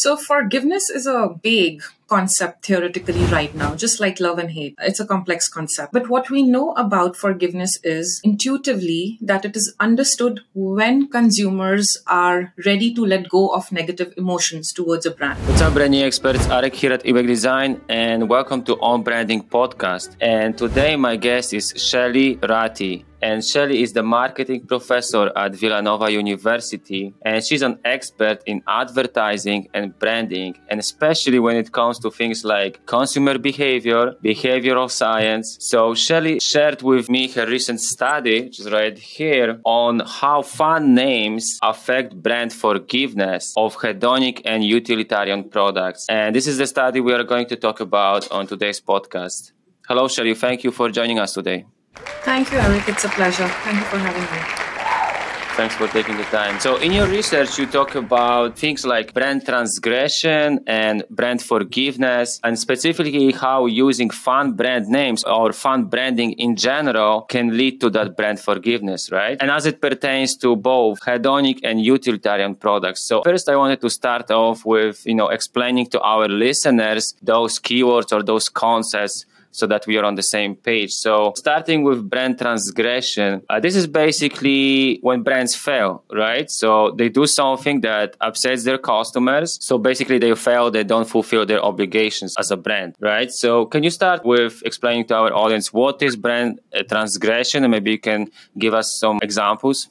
So, forgiveness is a big concept theoretically right now, just like love and hate. It's a complex concept. But what we know about forgiveness is intuitively that it is understood when consumers are ready to let go of negative emotions towards a brand. What's up, branding experts? Arek here at Ebaq Design, and welcome to On Branding Podcast. And today, my guest is Shelly Rathee and Shelly is the marketing professor at Villanova University, and she's an expert in advertising and branding, and especially when it comes to things like consumer behavior, behavioral science. So Shelly shared with me her recent study, which is right here, on how fun names affect brand forgiveness of hedonic and utilitarian products. And this is the study we are going to talk about on today's podcast. Hello, Shelly. Thank you for joining us today. Thank you, Eric. It's a pleasure. Thank you for having me. Thanks for taking the time. So, in your research, you talk about things like brand transgression and brand forgiveness, and specifically how using fun brand names or fun branding in general can lead to that brand forgiveness, right? And as it pertains to both hedonic and utilitarian products. So, first, I wanted to start off with, you know, explaining to our listeners those keywords or those concepts so that we are on the same page. So starting with brand transgression, uh, this is basically when brands fail, right? So they do something that upsets their customers. So basically they fail, they don't fulfill their obligations as a brand, right? So can you start with explaining to our audience what is brand uh, transgression and maybe you can give us some examples?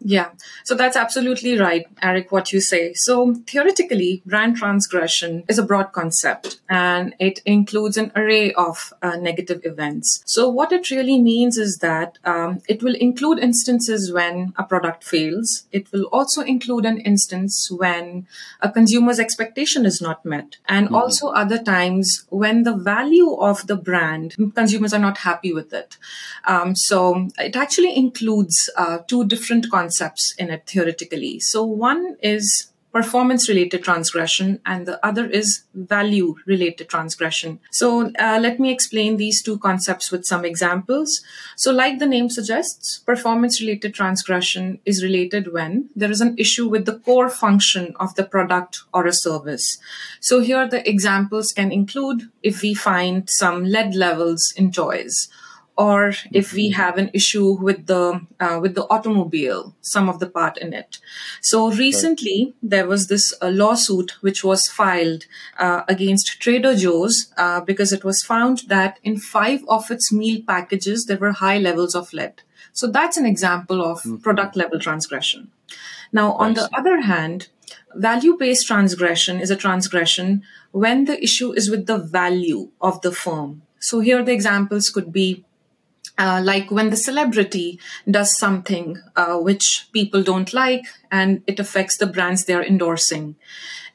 Yeah, so that's absolutely right, Eric, what you say. So theoretically, brand transgression is a broad concept and it includes an array of uh, negative events. So what it really means is that um, it will include instances when a product fails. It will also include an instance when a consumer's expectation is not met and mm-hmm. also other times when the value of the brand, consumers are not happy with it. Um, so it actually includes uh, two different concepts concepts in it theoretically. So one is performance related transgression and the other is value related transgression. So uh, let me explain these two concepts with some examples. So like the name suggests, performance related transgression is related when there is an issue with the core function of the product or a service. So here the examples can include if we find some lead levels in toys or if we mm-hmm. have an issue with the uh, with the automobile some of the part in it. So recently there was this uh, lawsuit which was filed uh, against trader joe's uh, because it was found that in five of its meal packages there were high levels of lead. So that's an example of mm-hmm. product level transgression. Now on the other hand value based transgression is a transgression when the issue is with the value of the firm. So here the examples could be uh, like when the celebrity does something uh, which people don't like and it affects the brands they're endorsing.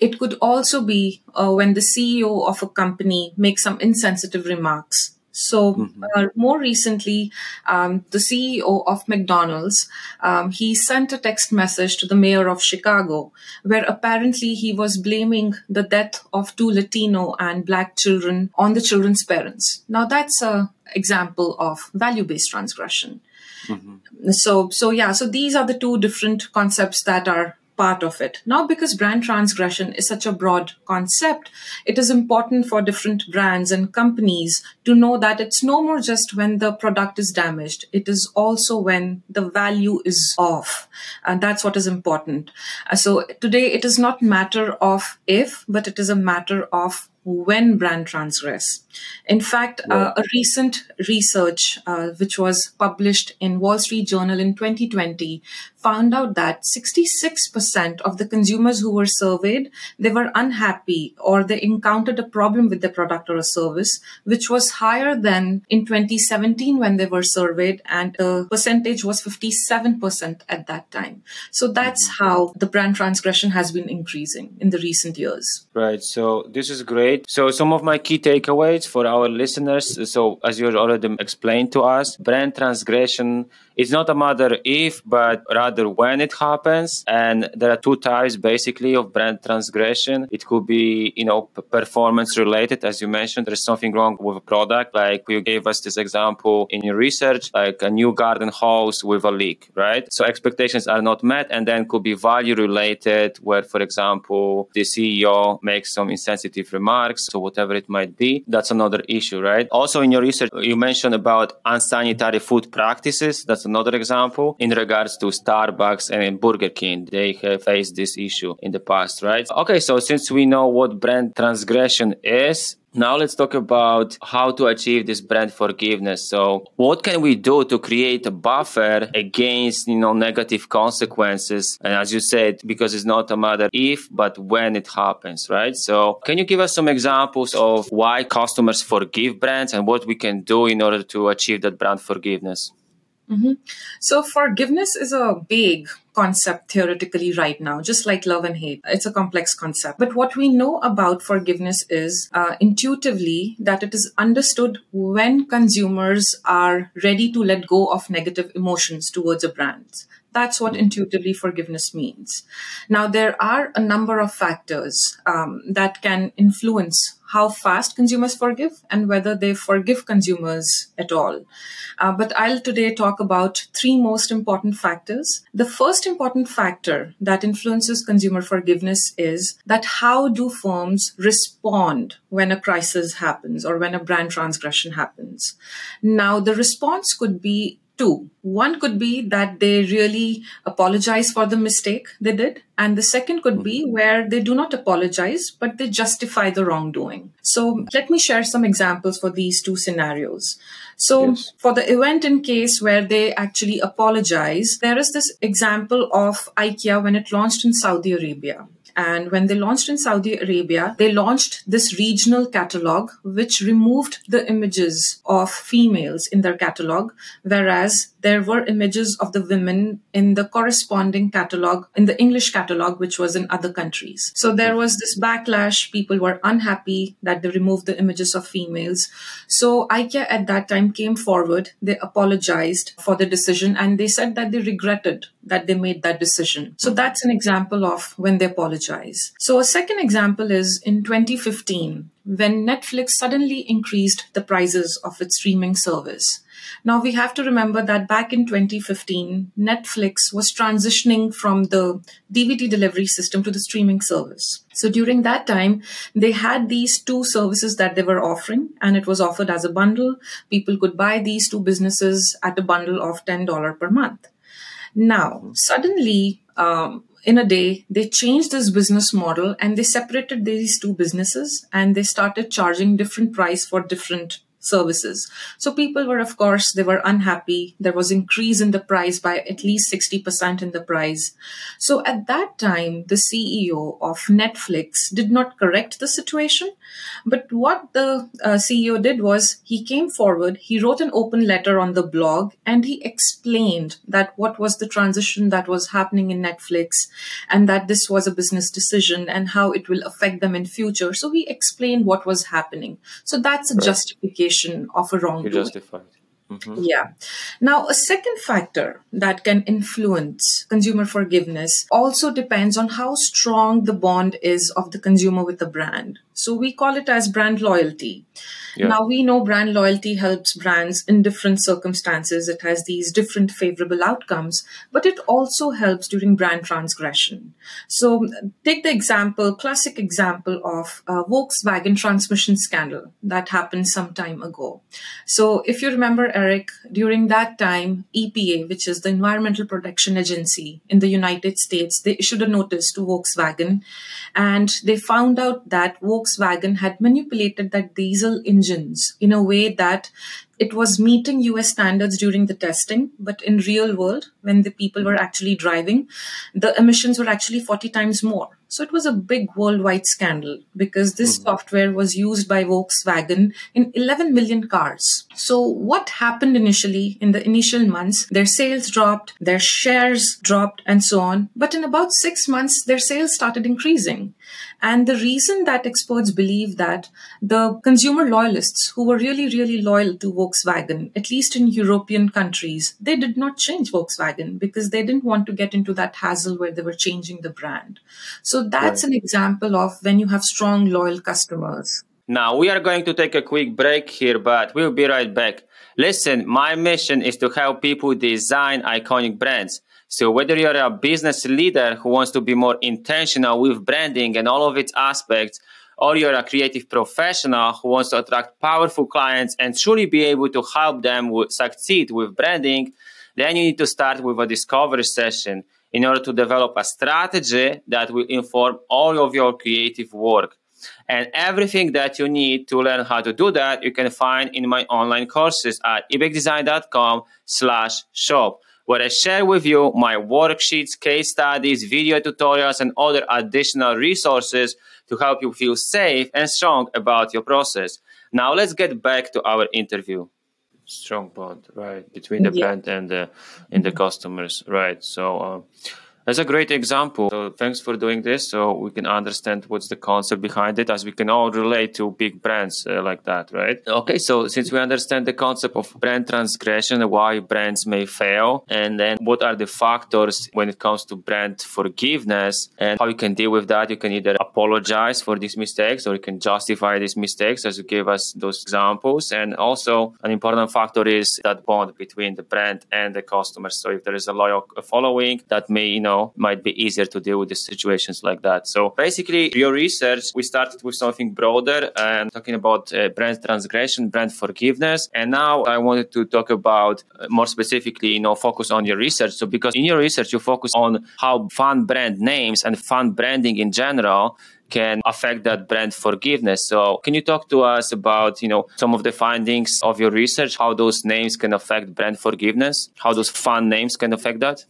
It could also be uh, when the CEO of a company makes some insensitive remarks so mm-hmm. uh, more recently, um, the CEO of McDonald's um, he sent a text message to the mayor of Chicago, where apparently he was blaming the death of two Latino and Black children on the children's parents. Now that's a example of value-based transgression. Mm-hmm. So so yeah, so these are the two different concepts that are part of it. Now, because brand transgression is such a broad concept, it is important for different brands and companies to know that it's no more just when the product is damaged. It is also when the value is off. And that's what is important. Uh, so today it is not matter of if, but it is a matter of when brand transgress. In fact, uh, a recent research, uh, which was published in Wall Street Journal in 2020, found out that 66% of the consumers who were surveyed, they were unhappy or they encountered a problem with the product or a service, which was higher than in 2017 when they were surveyed, and the percentage was 57% at that time. So that's mm-hmm. how the brand transgression has been increasing in the recent years. Right. So this is great great. So some of my key takeaways for our listeners. So as you already explained to us, brand transgression is not a matter if, but rather when it happens. And there are two types basically of brand transgression. It could be, you know, performance related. As you mentioned, there's something wrong with a product. Like you gave us this example in your research, like a new garden hose with a leak, right? So expectations are not met. And then could be value related, where, for example, the CEO makes some insensitive remarks. So whatever it might be, that's another issue, right? Also in your research, you mentioned about unsanitary food practices. That's another example in regards to Starbucks and Burger King. They have faced this issue in the past, right? Okay, so since we know what brand transgression is, now let's talk about how to achieve this brand forgiveness. So what can we do to create a buffer against, you know, negative consequences? And as you said, because it's not a matter if, but when it happens, right? So can you give us some examples of why customers forgive brands and what we can do in order to achieve that brand forgiveness? Mm-hmm. So, forgiveness is a big concept theoretically right now, just like love and hate. It's a complex concept. But what we know about forgiveness is uh, intuitively that it is understood when consumers are ready to let go of negative emotions towards a brand. That's what intuitively forgiveness means. Now, there are a number of factors um, that can influence how fast consumers forgive and whether they forgive consumers at all. Uh, but I'll today talk about three most important factors. The first important factor that influences consumer forgiveness is that how do firms respond when a crisis happens or when a brand transgression happens? Now, the response could be two. One could be that they really apologize for the mistake they did. And the second could be mm-hmm. where they do not apologize, but they justify the wrongdoing. So let me share some examples for these two scenarios. So yes. for the event in case where they actually apologize, there is this example of IKEA when it launched in Saudi Arabia. And when they launched in Saudi Arabia, they launched this regional catalog, which removed the images of females in their catalog, whereas there were images of the women in the corresponding catalog, in the English catalog, which was in other countries. So there was this backlash. People were unhappy that they removed the images of females. So IKEA at that time came forward. They apologized for the decision and they said that they regretted that they made that decision. So that's an example of when they apologize. So a second example is in 2015, when Netflix suddenly increased the prices of its streaming service. Now we have to remember that back in 2015, Netflix was transitioning from the DVD delivery system to the streaming service. So during that time, they had these two services that they were offering, and it was offered as a bundle. People could buy these two businesses at a bundle of $10 per month. Now, suddenly, um, in a day, they changed this business model and they separated these two businesses and they started charging different price for different services. So people were, of course, they were unhappy. There was increase in the price by at least 60% in the price. So at that time, the CEO of Netflix did not correct the situation. But what the uh, CEO did was he came forward, he wrote an open letter on the blog, and he explained that what was the transition that was happening in Netflix and that this was a business decision and how it will affect them in future. So he explained what was happening. So that's a right. Justification of a wrongdoing. justified. Mm-hmm. Yeah. Now, a second factor that can influence consumer forgiveness also depends on how strong the bond is of the consumer with the brand. So we call it as brand loyalty. Yeah. Now we know brand loyalty helps brands in different circumstances. It has these different favorable outcomes, but it also helps during brand transgression. So take the example, classic example of Volkswagen transmission scandal that happened some time ago. So if you remember, Eric, during that time, EPA, which is the Environmental Protection Agency in the United States, they issued a notice to Volkswagen and they found out that Volkswagen had manipulated that diesel engines in a way that it was meeting US standards during the testing, but in real world, when the people were actually driving, the emissions were actually 40 times more. So it was a big worldwide scandal because this mm-hmm. software was used by Volkswagen in 11 million cars. So what happened initially in the initial months? Their sales dropped, their shares dropped and so on. But in about six months, their sales started increasing. And the reason that experts believe that the consumer loyalists who were really, really loyal to Volkswagen, at least in European countries, they did not change Volkswagen because they didn't want to get into that hassle where they were changing the brand. So that's right. an example of when you have strong, loyal customers. Now, we are going to take a quick break here, but we'll be right back. Listen, my mission is to help people design iconic brands. So whether you're a business leader who wants to be more intentional with branding and all of its aspects, or you're a creative professional who wants to attract powerful clients and truly be able to help them succeed with branding, then you need to start with a discovery session in order to develop a strategy that will inform all of your creative work. And everything that you need to learn how to do that, you can find in my online courses at ebaqdesign.com slash shop, where I share with you my worksheets, case studies, video tutorials, and other additional resources to help you feel safe and strong about your process. Now let's get back to our interview. Strong bond, right, between the yeah. brand and the and the customers, right? So. Uh, that's a great example. So thanks for doing this so we can understand what's the concept behind it as we can all relate to big brands uh, like that, right? Okay, so since we understand the concept of brand transgression, why brands may fail, and then what are the factors when it comes to brand forgiveness and how you can deal with that, you can either apologize for these mistakes or you can justify these mistakes as you gave us those examples. And also an important factor is that bond between the brand and the customer. So if there is a loyal following that may, you know, know, might be easier to deal with the situations like that. So basically, your research, we started with something broader and talking about uh, brand transgression, brand forgiveness. And now I wanted to talk about uh, more specifically, you know, focus on your research. So because in your research, you focus on how fun brand names and fun branding in general can affect that brand forgiveness. So can you talk to us about, you know, some of the findings of your research, how those names can affect brand forgiveness, how those fun names can affect that?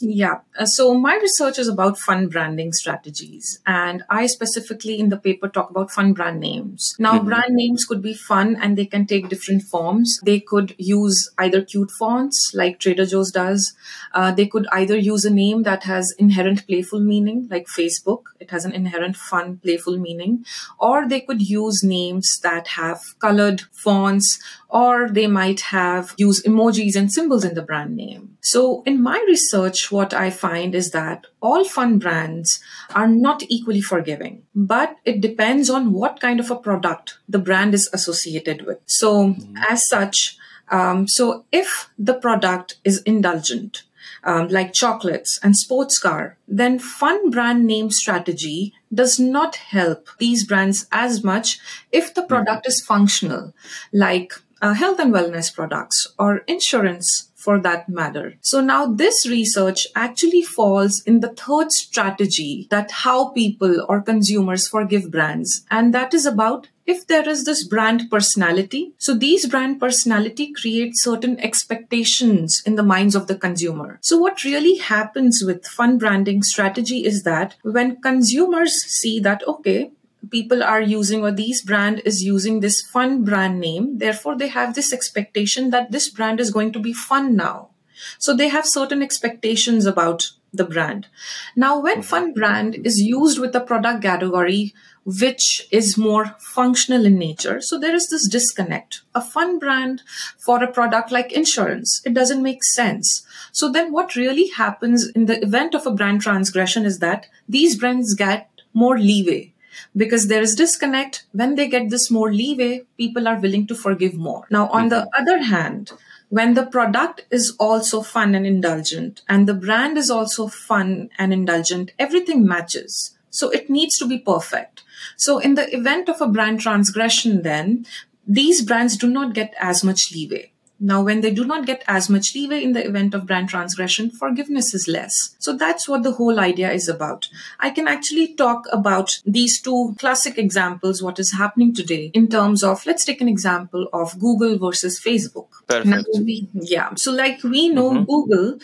Yeah. Uh, so my research is about fun branding strategies. And I specifically in the paper talk about fun brand names. Now, mm-hmm. brand names could be fun and they can take different forms. They could use either cute fonts like Trader Joe's does. Uh, they could either use a name that has inherent playful meaning like Facebook. It has an inherent fun, playful meaning. Or they could use names that have colored fonts or they might have use emojis and symbols in the brand name. So in my research, what I find is that all fun brands are not equally forgiving, but it depends on what kind of a product the brand is associated with. So mm-hmm. as such, um, so if the product is indulgent, um, like chocolates and sports car, then fun brand name strategy does not help these brands as much if the product mm-hmm. is functional, like uh, health and wellness products or insurance for that matter. So now this research actually falls in the third strategy that how people or consumers forgive brands. And that is about if there is this brand personality. So these brand personality create certain expectations in the minds of the consumer. So what really happens with fun branding strategy is that when consumers see that, okay, people are using or these brand is using this fun brand name. Therefore they have this expectation that this brand is going to be fun now. So they have certain expectations about the brand. Now when mm-hmm. fun brand is used with a product category which is more functional in nature so there is this disconnect. A fun brand for a product like insurance it doesn't make sense. So then what really happens in the event of a brand transgression is that these brands get more leeway because there is disconnect. When they get this more leeway, people are willing to forgive more. Now, on mm-hmm. the other hand, when the product is also fun and indulgent and the brand is also fun and indulgent, everything matches. So it needs to be perfect. So in the event of a brand transgression, then these brands do not get as much leeway. Now, when they do not get as much leeway in the event of brand transgression, forgiveness is less. So that's what the whole idea is about. I can actually talk about these two classic examples, what is happening today in terms of, let's take an example of Google versus Facebook. Perfect. We, yeah. So like we know mm-hmm. Google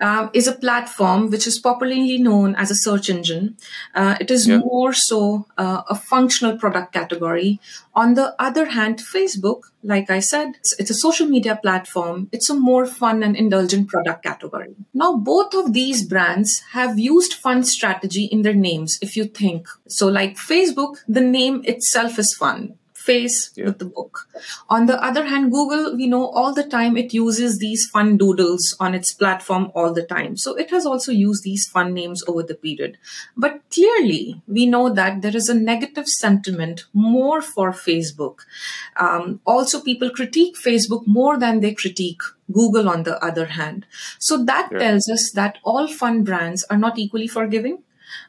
um, is a platform which is popularly known as a search engine. Uh, it is yeah. more so uh, a functional product category. On the other hand, Facebook, like I said, it's, it's, a social media platform. It's a more fun and indulgent product category. Now, both of these brands have used fun strategy in their names, if you think. So, like Facebook, the name itself is fun face yeah. with the book. On the other hand, Google, we know all the time it uses these fun doodles on its platform all the time. So it has also used these fun names over the period. But clearly, we know that there is a negative sentiment more for Facebook. Um, also, people critique Facebook more than they critique Google on the other hand. So that yeah. tells us that all fun brands are not equally forgiving,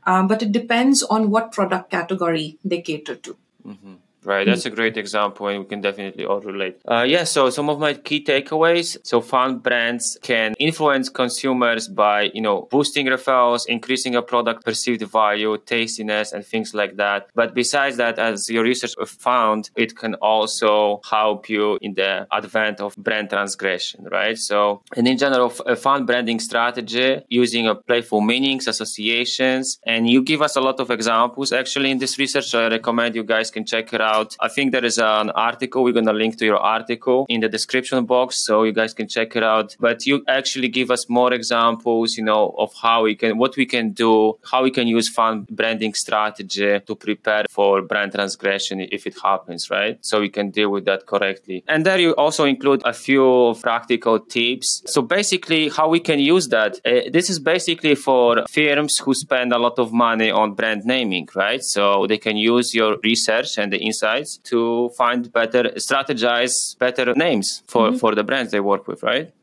um, but it depends on what product category they cater to. Mm-hmm. Right, that's a great example, and we can definitely all relate. Uh, yeah, so some of my key takeaways. So, fun brands can influence consumers by, you know, boosting referrals, increasing a product perceived value, tastiness, and things like that. But besides that, as your research found, it can also help you in the advent of brand transgression, right? So, and in general, a fun branding strategy using a playful meanings, associations, and you give us a lot of examples actually in this research. I recommend you guys can check it out out. I think there is an article. We're going to link to your article in the description box so you guys can check it out. But you actually give us more examples, you know, of how we can, what we can do, how we can use fun branding strategy to prepare for brand transgression if it happens, right? So we can deal with that correctly. And there you also include a few practical tips. So basically, how we can use that. Uh, this is basically for firms who spend a lot of money on brand naming, right? So they can use your research and the insights insights to find better, strategize better names for, mm-hmm. for the brands they work with, right?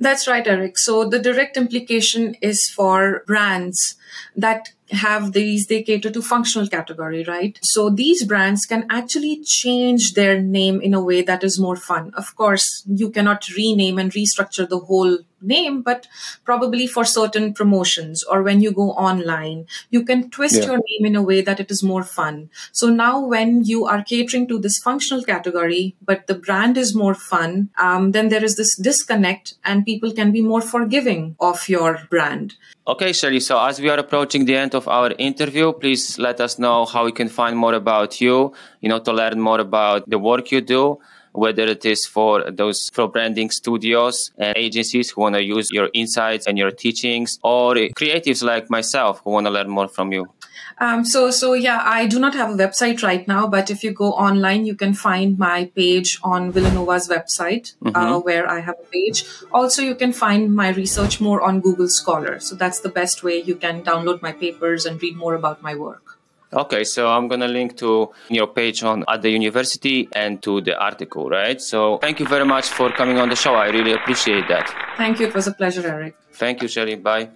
That's right, Eric. So the direct implication is for brands that have these, they cater to functional category, right? So these brands can actually change their name in a way that is more fun. Of course, you cannot rename and restructure the whole name, but probably for certain promotions or when you go online, you can twist yeah. your name in a way that it is more fun. So now when you are catering to this functional category, but the brand is more fun, um, then there is this disconnect and people can be more forgiving of your brand. Okay, Shelly. So as we are approaching the end of our interview, please let us know how we can find more about you, you know, to learn more about the work you do whether it is for those pro branding studios and agencies who want to use your insights and your teachings, or creatives like myself who want to learn more from you? Um, so, so yeah, I do not have a website right now, but if you go online, you can find my page on Villanova's website, uh, mm-hmm. uh, where I have a page. Also, you can find my research more on Google Scholar. So that's the best way you can download my papers and read more about my work. Okay, so I'm gonna link to your page on at the university and to the article, right? So thank you very much for coming on the show. I really appreciate that. Thank you. It was a pleasure, Eric. Thank you, Shelly. Bye.